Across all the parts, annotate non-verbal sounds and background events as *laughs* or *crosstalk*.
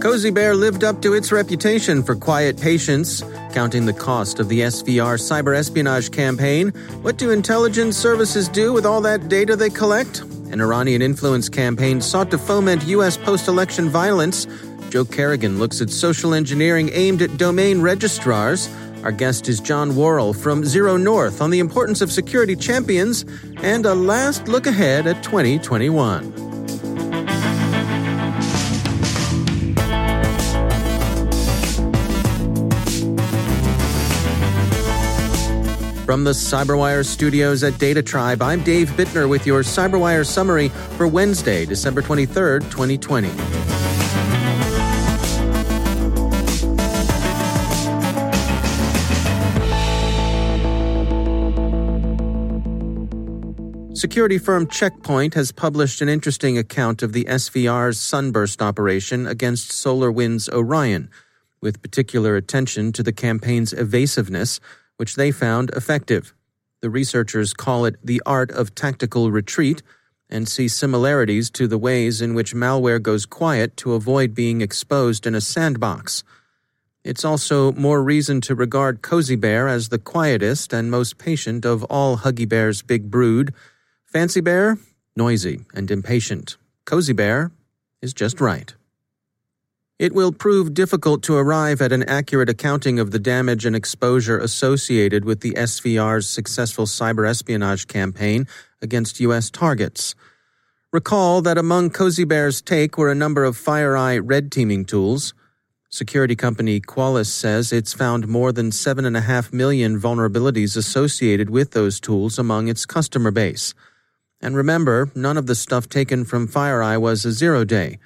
Cozy Bear lived up to its reputation for quiet patience. Counting the cost of the SVR cyber espionage campaign, what do intelligence services do with all that data they collect? An Iranian influence campaign sought to foment U.S. post election violence. Joe Carrigan looks at social engineering aimed at domain registrars. Our guest is John Worrall from Zero North on the importance of security champions and a last look ahead at 2021. From the CyberWire studios at Data Tribe, I'm Dave Bittner with your CyberWire summary for Wednesday, December 23rd, 2020. Security firm Checkpoint has published an interesting account of the SVR's sunburst operation against SolarWinds Orion, with particular attention to the campaign's evasiveness which they found effective. The researchers call it the art of tactical retreat and see similarities to the ways in which malware goes quiet to avoid being exposed in a sandbox. It's also more reason to regard Cozy Bear as the quietest and most patient of all Huggy Bear's big brood. Fancy Bear, noisy and impatient. Cozy Bear is just right. It will prove difficult to arrive at an accurate accounting of the damage and exposure associated with the SVR's successful cyber espionage campaign against U.S. targets. Recall that among Cozy Bear's take were a number of FireEye red teaming tools. Security company Qualys says it's found more than 7.5 million vulnerabilities associated with those tools among its customer base. And remember, none of the stuff taken from FireEye was a zero day.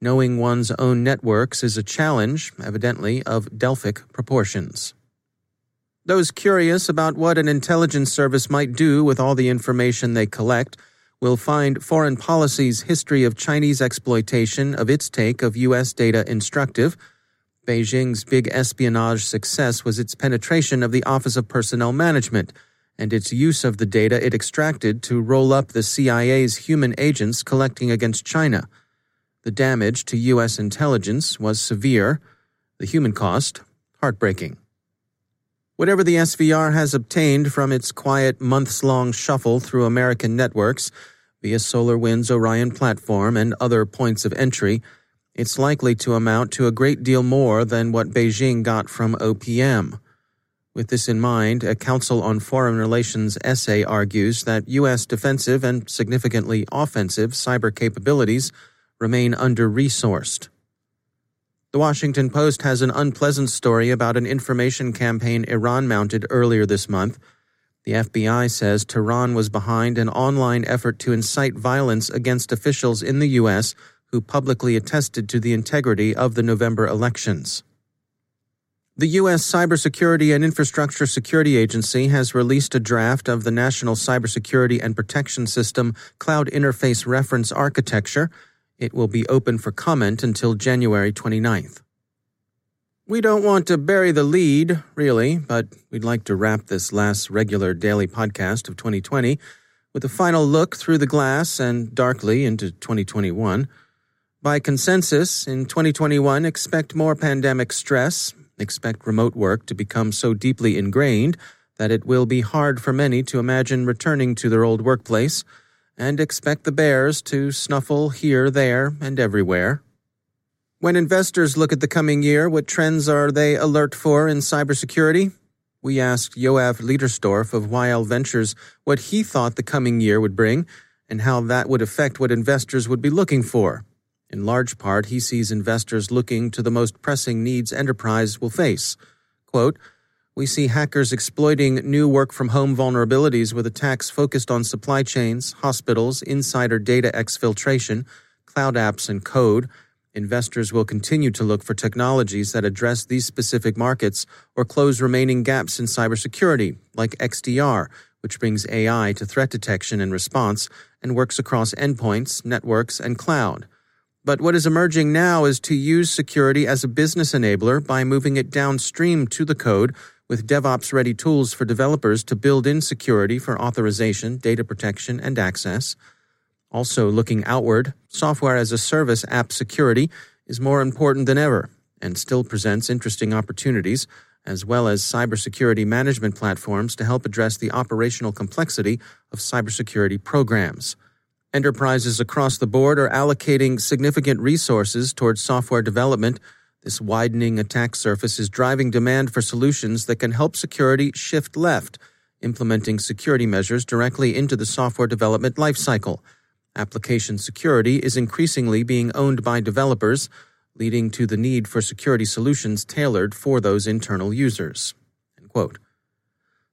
Knowing one's own networks is a challenge, evidently, of Delphic proportions. Those curious about what an intelligence service might do with all the information they collect will find Foreign Policy's history of Chinese exploitation of its take of U.S. data instructive. Beijing's big espionage success was its penetration of the Office of Personnel Management and its use of the data it extracted to roll up the CIA's human agents collecting against China. The damage to U.S. intelligence was severe, the human cost, heartbreaking. Whatever the SVR has obtained from its quiet months long shuffle through American networks via SolarWinds Orion platform and other points of entry, it's likely to amount to a great deal more than what Beijing got from OPM. With this in mind, a Council on Foreign Relations essay argues that U.S. defensive and significantly offensive cyber capabilities remain under resourced. The Washington Post has an unpleasant story about an information campaign Iran mounted earlier this month. The FBI says Tehran was behind an online effort to incite violence against officials in the U.S. who publicly attested to the integrity of the November elections. The U.S. Cybersecurity and Infrastructure Security Agency has released a draft of the National Cybersecurity and Protection System Cloud Interface Reference Architecture it will be open for comment until January 29th. We don't want to bury the lead, really, but we'd like to wrap this last regular daily podcast of 2020 with a final look through the glass and darkly into 2021. By consensus, in 2021, expect more pandemic stress, expect remote work to become so deeply ingrained that it will be hard for many to imagine returning to their old workplace and expect the bears to snuffle here, there, and everywhere. When investors look at the coming year, what trends are they alert for in cybersecurity? We asked Yoav Leitersdorf of YL Ventures what he thought the coming year would bring and how that would affect what investors would be looking for. In large part, he sees investors looking to the most pressing needs enterprise will face. Quote, we see hackers exploiting new work from home vulnerabilities with attacks focused on supply chains, hospitals, insider data exfiltration, cloud apps, and code Investors will continue to look for technologies that address these specific markets or close remaining gaps in cybersecurity, like XDR, which brings AI to threat detection and response and works across endpoints, networks, and cloud. But what is emerging now is to use security as a business enabler by moving it downstream to the code with DevOps ready tools for developers to build in security for authorization, data protection, and access. Also, looking outward, software as a service app security is more important than ever and still presents interesting opportunities, as well as cybersecurity management platforms to help address the operational complexity of cybersecurity programs. Enterprises across the board are allocating significant resources towards software development. This widening attack surface is driving demand for solutions that can help security shift left, implementing security measures directly into the software development lifecycle. Application security is increasingly being owned by developers, leading to the need for security solutions tailored for those internal users.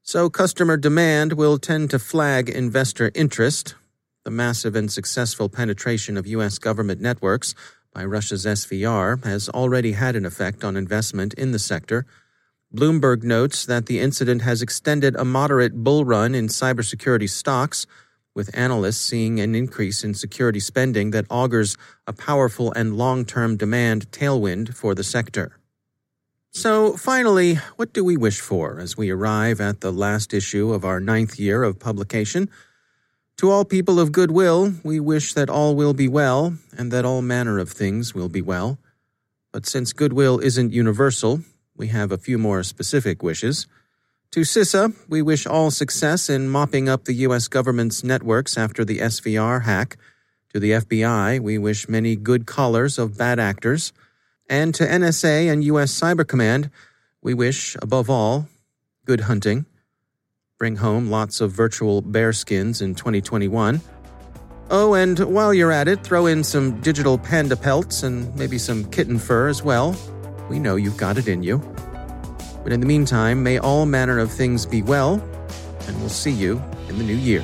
So, customer demand will tend to flag investor interest. The massive and successful penetration of U.S. government networks by Russia's SVR has already had an effect on investment in the sector. Bloomberg notes that the incident has extended a moderate bull run in cybersecurity stocks with analysts seeing an increase in security spending that augurs a powerful and long term demand tailwind for the sector. So, finally, what do we wish for as we arrive at the last issue of our ninth year of publication? To all people of goodwill, we wish that all will be well and that all manner of things will be well. But since goodwill isn't universal, we have a few more specific wishes. To CISA, we wish all success in mopping up the U.S. government's networks after the SVR hack. To the FBI, we wish many good collars of bad actors. And to NSA and U.S. Cyber Command, we wish, above all, good hunting. Bring home lots of virtual bear skins in 2021. Oh, and while you're at it, throw in some digital panda pelts and maybe some kitten fur as well. We know you've got it in you. But in the meantime, may all manner of things be well, and we'll see you in the new year.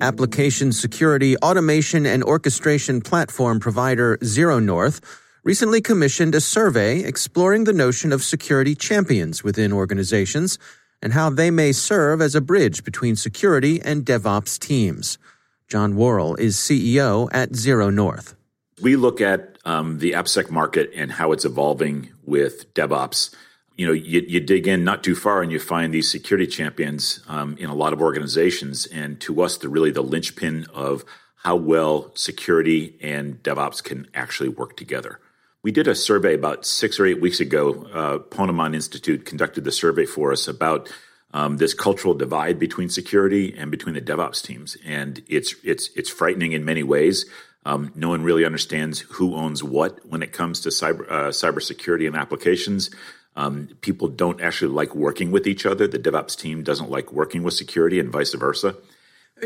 Application security, automation, and orchestration platform provider Zero North recently commissioned a survey exploring the notion of security champions within organizations and how they may serve as a bridge between security and DevOps teams. John Worrall is CEO at Zero North. We look at um, the AppSec market and how it's evolving with DevOps. You know, you, you, dig in not too far and you find these security champions um, in a lot of organizations. And to us, they're really the linchpin of how well security and DevOps can actually work together. We did a survey about six or eight weeks ago. Uh, Ponemon Institute conducted the survey for us about um, this cultural divide between security and between the DevOps teams, and it's it's it's frightening in many ways. Um, no one really understands who owns what when it comes to cyber uh, cybersecurity and applications. Um, people don't actually like working with each other. The DevOps team doesn't like working with security, and vice versa.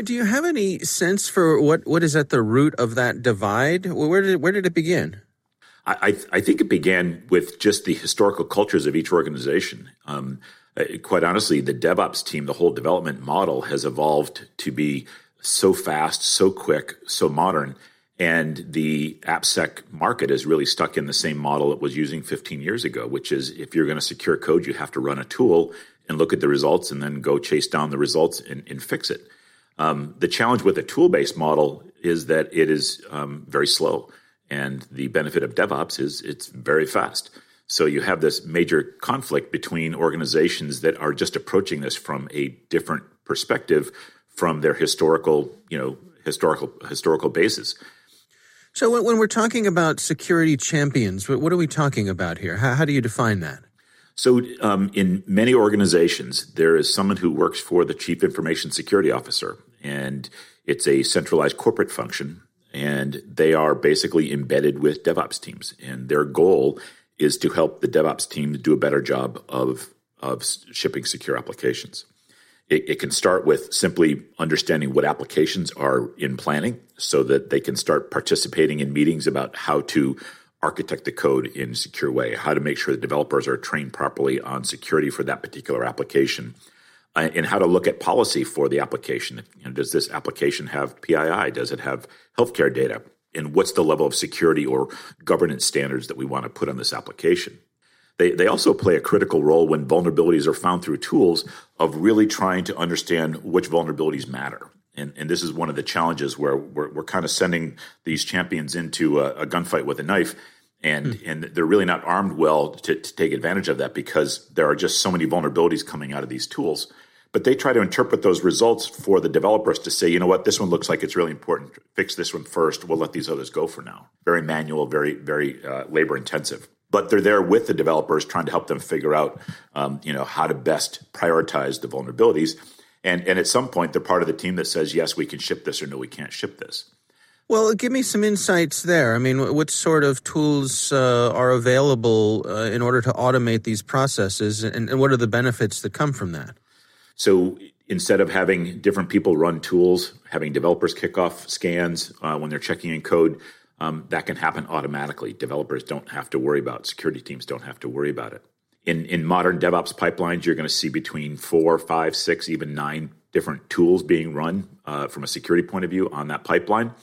Do you have any sense for what, what is at the root of that divide? Where did where did it begin? I, I, think it began with just the historical cultures of each organization. Um, uh, quite honestly, the DevOps team, the whole development model has evolved to be so fast, so quick, so modern. And the AppSec market is really stuck in the same model it was using 15 years ago, which is if you're going to secure code, you have to run a tool and look at the results and then go chase down the results and, and fix it. Um, the challenge with a tool based model is that it is um, very slow. And the benefit of DevOps is it's very fast. So you have this major conflict between organizations that are just approaching this from a different perspective from their historical, you know, historical historical basis. So when we're talking about security champions, what are we talking about here? How, how do you define that? So, um, in many organizations, there is someone who works for the chief information security officer, and it's a centralized corporate function and they are basically embedded with DevOps teams. And their goal is to help the DevOps team do a better job of, of shipping secure applications. It, it, can start with simply understanding what applications are in planning so that they can start participating in meetings about how to architect the code in a secure way, how to make sure the developers are trained properly on security for that particular application uh, and how to look at policy for the application. You know, does this application have PII? Does it have healthcare data? And what's the level of security or governance standards that we want to put on this application? They, they also play a critical role when vulnerabilities are found through tools of really trying to understand which vulnerabilities matter. And, and this is one of the challenges where we're, we're kind of sending these champions into a, a gunfight with a knife and hmm. and they're really not armed well to, to, take advantage of that because there are just so many vulnerabilities coming out of these tools but they try to interpret those results for the developers to say, you know what, this one looks like it's really important. Fix this one first. We'll let these others go for now. Very manual, very very uh, labor intensive. But they're there with the developers, trying to help them figure out, um, you know, how to best prioritize the vulnerabilities. And and at some point, they're part of the team that says, yes, we can ship this, or no, we can't ship this. Well, give me some insights there. I mean, what sort of tools uh, are available uh, in order to automate these processes, and, and what are the benefits that come from that? So instead of having different people run tools, having developers kick off scans uh, when they're checking in code, um, that can happen automatically. Developers don't have to worry about. It. Security teams don't have to worry about it. In in modern DevOps pipelines, you're going to see between four, five, six, even nine different tools being run uh, from a security point of view on that pipeline.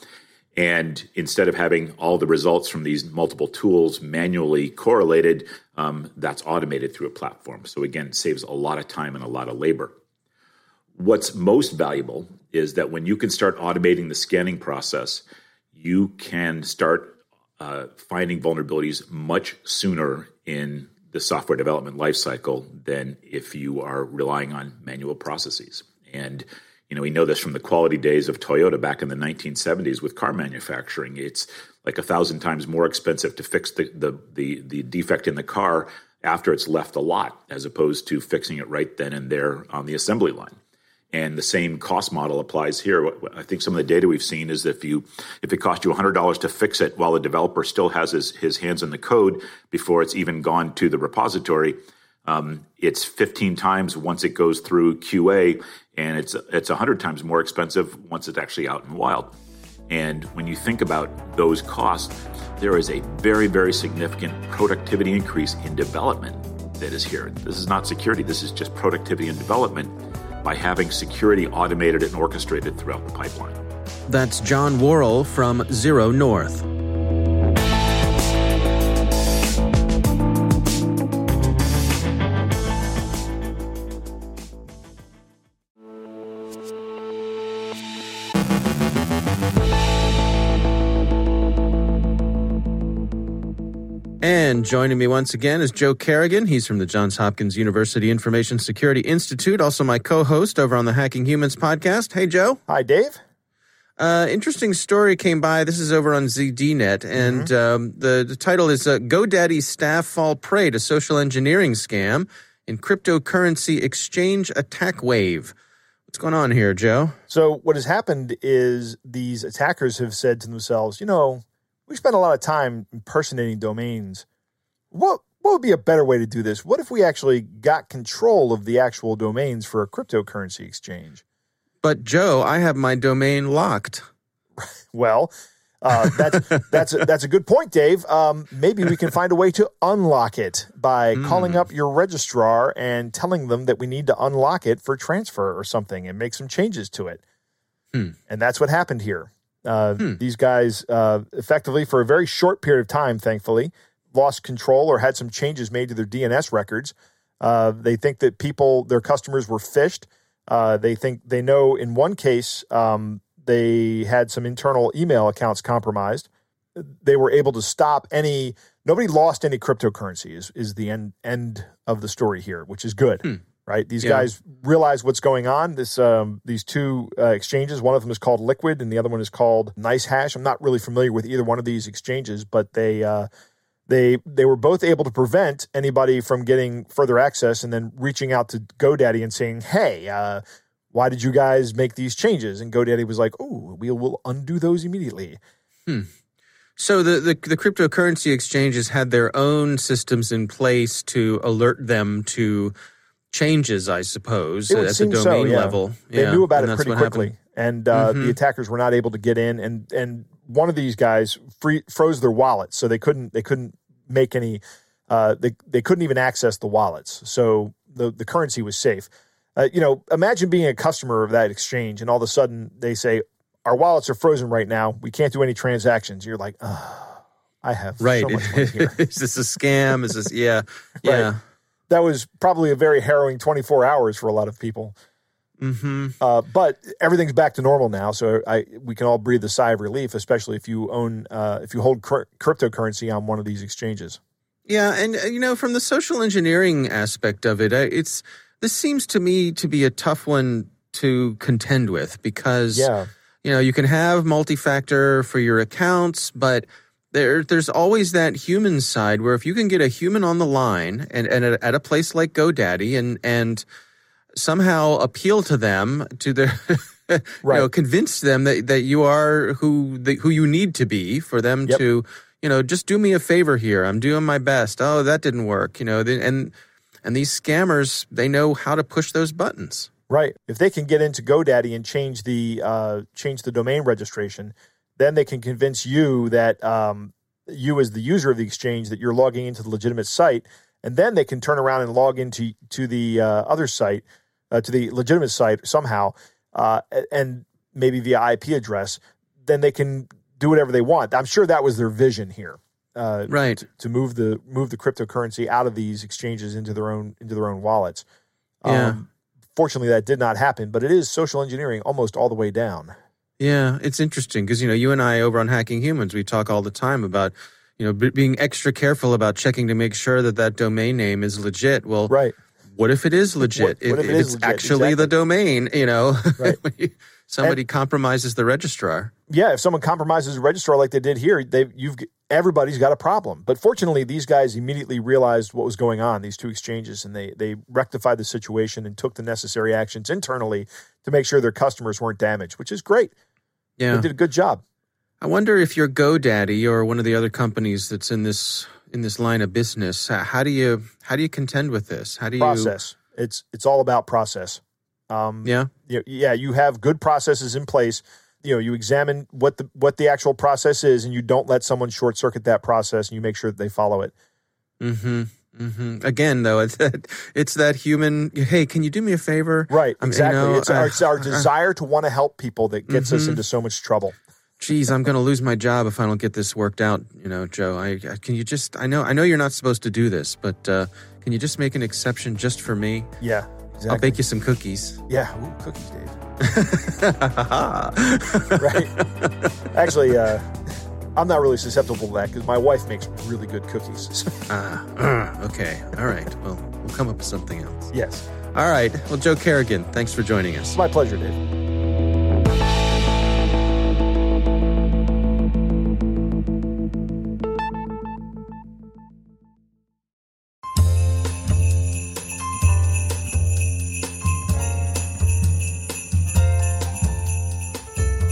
And instead of having all the results from these multiple tools manually correlated, um, that's automated through a platform. So again, it saves a lot of time and a lot of labor. What's most valuable is that when you can start automating the scanning process, you can start uh, finding vulnerabilities much sooner in the software development lifecycle than if you are relying on manual processes. And you know, we know this from the quality days of Toyota back in the 1970s with car manufacturing. It's like a thousand times more expensive to fix the, the, the, the defect in the car after it's left the lot as opposed to fixing it right then and there on the assembly line. And the same cost model applies here. I think some of the data we've seen is if you if it costs you $100 to fix it while the developer still has his, his hands in the code before it's even gone to the repository, um, it's 15 times once it goes through QA, and it's it's 100 times more expensive once it's actually out in the wild. And when you think about those costs, there is a very, very significant productivity increase in development that is here. This is not security, this is just productivity and development by having security automated and orchestrated throughout the pipeline. That's John Worrall from Zero North. And joining me once again is Joe Carrigan. He's from the Johns Hopkins University Information Security Institute, also my co host over on the Hacking Humans podcast. Hey, Joe. Hi, Dave. Uh, interesting story came by. This is over on ZDNet, and mm-hmm. um, the, the, title is uh, GoDaddy staff fall prey to social engineering scam in cryptocurrency exchange attack wave. What's going on here, Joe? So, what has happened is these attackers have said to themselves, you know, we spend a lot of time impersonating domains. What what would be a better way to do this? What if we actually got control of the actual domains for a cryptocurrency exchange? But Joe, I have my domain locked. *laughs* well, uh, that's *laughs* that's a, that's a good point, Dave. Um, maybe we can find a way to unlock it by mm. calling up your registrar and telling them that we need to unlock it for transfer or something and make some changes to it. Hmm. And that's what happened here. Uh, hmm. These guys, uh, effectively, for a very short period of time, thankfully, lost control or had some changes made to their DNS records. Uh, they think that people, their customers, were phished. Uh, they think they know in one case um, they had some internal email accounts compromised. They were able to stop any. Nobody lost any cryptocurrency. Is is the end end of the story here, which is good. Hmm right? These yeah. guys realize what's going on. This um, these two uh, exchanges, one of them is called Liquid, and the other one is called Nice Hash. I'm not really familiar with either one of these exchanges, but they uh, they they were both able to prevent anybody from getting further access, and then reaching out to GoDaddy and saying, "Hey." Uh, why did you guys make these changes? And GoDaddy was like, "Oh, we will undo those immediately." Hmm. So the, the, the cryptocurrency exchanges had their own systems in place to alert them to changes, I suppose, at the domain so, yeah. level. They yeah, knew about it pretty quickly, happened. and uh, mm-hmm. the attackers were not able to get in. And and one of these guys free, froze their wallets, so they couldn't they couldn't make any. Uh, they they couldn't even access the wallets, so the the currency was safe. Uh, you know, imagine being a customer of that exchange, and all of a sudden they say, "Our wallets are frozen right now. We can't do any transactions." You're like, "Oh, I have right. So much money *laughs* here. Is this a scam? Is this yeah, yeah?" Right that was probably a very harrowing 24 hours for a lot of people. Mm-hmm. Uh, but everything's back to normal now, so I we can all breathe a sigh of relief, especially if you own uh, if you hold cr- cryptocurrency on one of these exchanges. Yeah, and uh, you know, from the social engineering aspect of it, it's this seems to me to be a tough one to contend with because yeah. you know you can have multi-factor for your accounts, but there there's always that human side where if you can get a human on the line and, and at, a place like GoDaddy and and somehow appeal to them to their right. *laughs* you know convince them that, that you are who the, who you need to be for them yep. to you know just do me a favor here I'm doing my best oh that didn't work you know and and these scammers they know how to push those buttons right if they can get into GoDaddy and change the uh, change the domain registration then they can convince you that um, you, as the user of the exchange, that you're logging into the legitimate site, and then they can turn around and log into to the uh, other site, uh, to the legitimate site somehow, uh, and maybe via IP address. Then they can do whatever they want. I'm sure that was their vision here, uh, right? To, to, move the move the cryptocurrency out of these exchanges into their own into their own wallets. Yeah. Um, fortunately, that did not happen, but it is social engineering almost all the way down. Yeah, it's interesting because you know you and I over on Hacking Humans we talk all the time about you know b- being extra careful about checking to make sure that that domain name is legit. Well, right. What if it is legit? What, what if, if, it's legit? actually exactly. the domain, you know, right. *laughs* somebody and, compromises the registrar. Yeah, if someone compromises the registrar like they did here, they you've everybody's got a problem. But fortunately, these guys immediately realized what was going on. These two exchanges, and they they rectified the situation and took the necessary actions internally to make sure their customers weren't damaged, which is great. Yeah. They did a good job. I wonder if your GoDaddy or one of the other companies that's in this in this line of business. How do you how do you contend with this? How do you Process. It's it's all about process. Um, Yeah. you- yeah, you have good processes in place. You know, you examine what the what the actual process is, and you don't let someone short circuit that process, and you make sure that they follow it. Mm-hmm. Mm-hmm. Again, though, it's that it's that human. Hey, can you do me a favor? Right, Um, you exactly. know, it's, our, uh, it's our uh, desire to want to help people that gets us Mhm. into so much trouble. Geez, I'm going to lose my job if I don't get this worked out. You know, Joe. I, I can you just? I know I know you're not supposed to do this, but uh, can you just make an exception just for me? Yeah, I'll bake you some cookies. Yeah, Ooh, cookies, Dave. *laughs* right. Actually, uh, I'm not really susceptible to that because my wife makes really good cookies. *laughs* Ah, uh, okay. All right. Well, we'll come up with something else. yes, All right. Well, Joe Carrigan, thanks for joining us. it's my pleasure, Dave.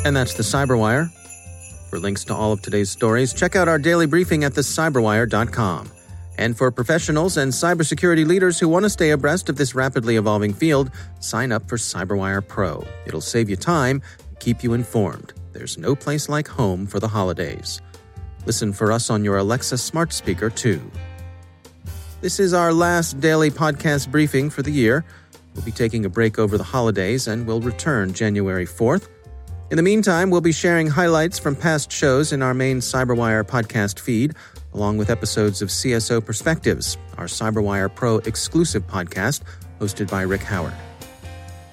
And that's the Cyberwire. For links to all of today's stories, check out our daily briefing at thecyberwire.com. And for professionals and cybersecurity leaders who want to stay abreast of this rapidly evolving field, sign up for Cyberwire Pro. It'll save you time and keep you informed. There's no place like home for the holidays. Listen for us on your Alexa smart speaker, too. This is our last daily podcast briefing for the year. We'll be taking a break over the holidays and we'll return January 4th. In the meantime, we'll be sharing highlights from past shows in our main Cyberwire podcast feed, along with episodes of CSO Perspectives, our Cyberwire Pro exclusive podcast hosted by Rick Howard.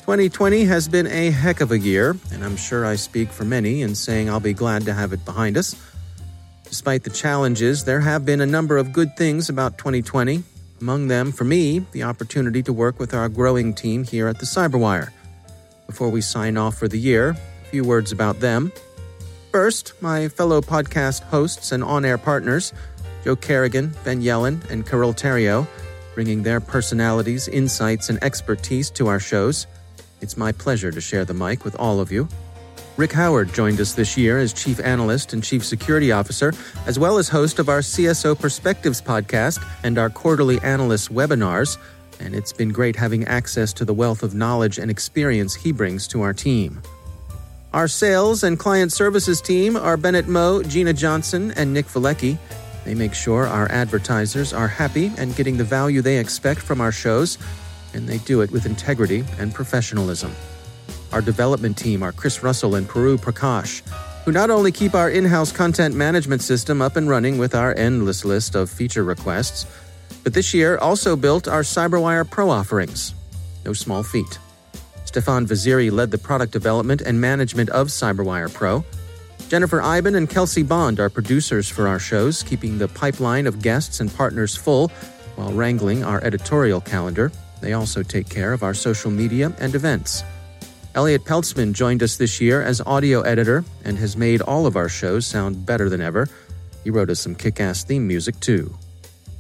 2020 has been a heck of a year, and I'm sure I speak for many in saying I'll be glad to have it behind us. Despite the challenges, there have been a number of good things about 2020. Among them, for me, the opportunity to work with our growing team here at the Cyberwire. Before we sign off for the year, few words about them. First, my fellow podcast hosts and on air partners, Joe Carrigan, Ben Yelin, and Carole Theriault, bringing their personalities, insights, and expertise to our shows. It's my pleasure to share the mic with all of you. Rick Howard joined us this year as Chief Analyst and Chief Security Officer, as well as host of our CSO Perspectives podcast and our quarterly analyst webinars. And it's been great having access to the wealth of knowledge and experience he brings to our team. Our sales and client services team are Bennett Moe, Gina Johnson, and Nick Veliky. They make sure our advertisers are happy and getting the value they expect from our shows, and they do it with integrity and professionalism. Our development team are Chris Russell and Puru Prakash, who not only keep our in house content management system up and running with our endless list of feature requests, but this year also built our CyberWire Pro offerings. No small feat. Stefan Vaziri led the product development and management of CyberWire Pro. Jennifer Eiben and Kelsey Bond are producers for our shows, keeping the pipeline of guests and partners full while wrangling our editorial calendar. They also take care of our social media and events. Elliot Peltzman joined us this year as audio editor and has made all of our shows sound better than ever. He wrote us some kick ass theme music, too.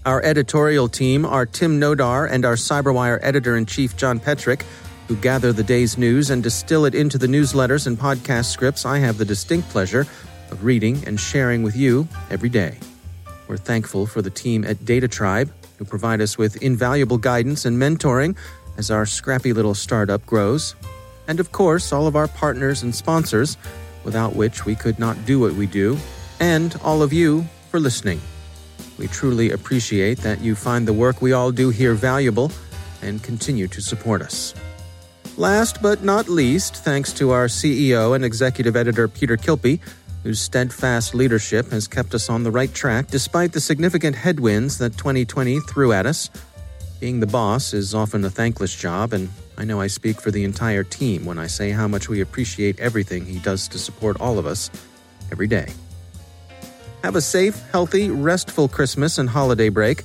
Our editorial team are Tim Nodar and our Cyberwire editor in chief, John Petrick, who gather the day's news and distill it into the newsletters and podcast scripts I have the distinct pleasure of reading and sharing with you every day. We're thankful for the team at Data Tribe, who provide us with invaluable guidance and mentoring as our scrappy little startup grows. And of course, all of our partners and sponsors, without which we could not do what we do, and all of you for listening. We truly appreciate that you find the work we all do here valuable and continue to support us. Last but not least, thanks to our CEO and executive editor, Peter Kilpie, whose steadfast leadership has kept us on the right track despite the significant headwinds that 2020 threw at us. Being the boss is often a thankless job, and I know I speak for the entire team when I say how much we appreciate everything he does to support all of us every day. Have a safe, healthy, restful Christmas and holiday break,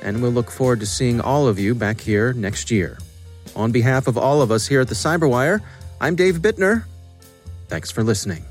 and we'll look forward to seeing all of you back here next year. On behalf of all of us here at the Cyberwire, I'm Dave Bittner. Thanks for listening.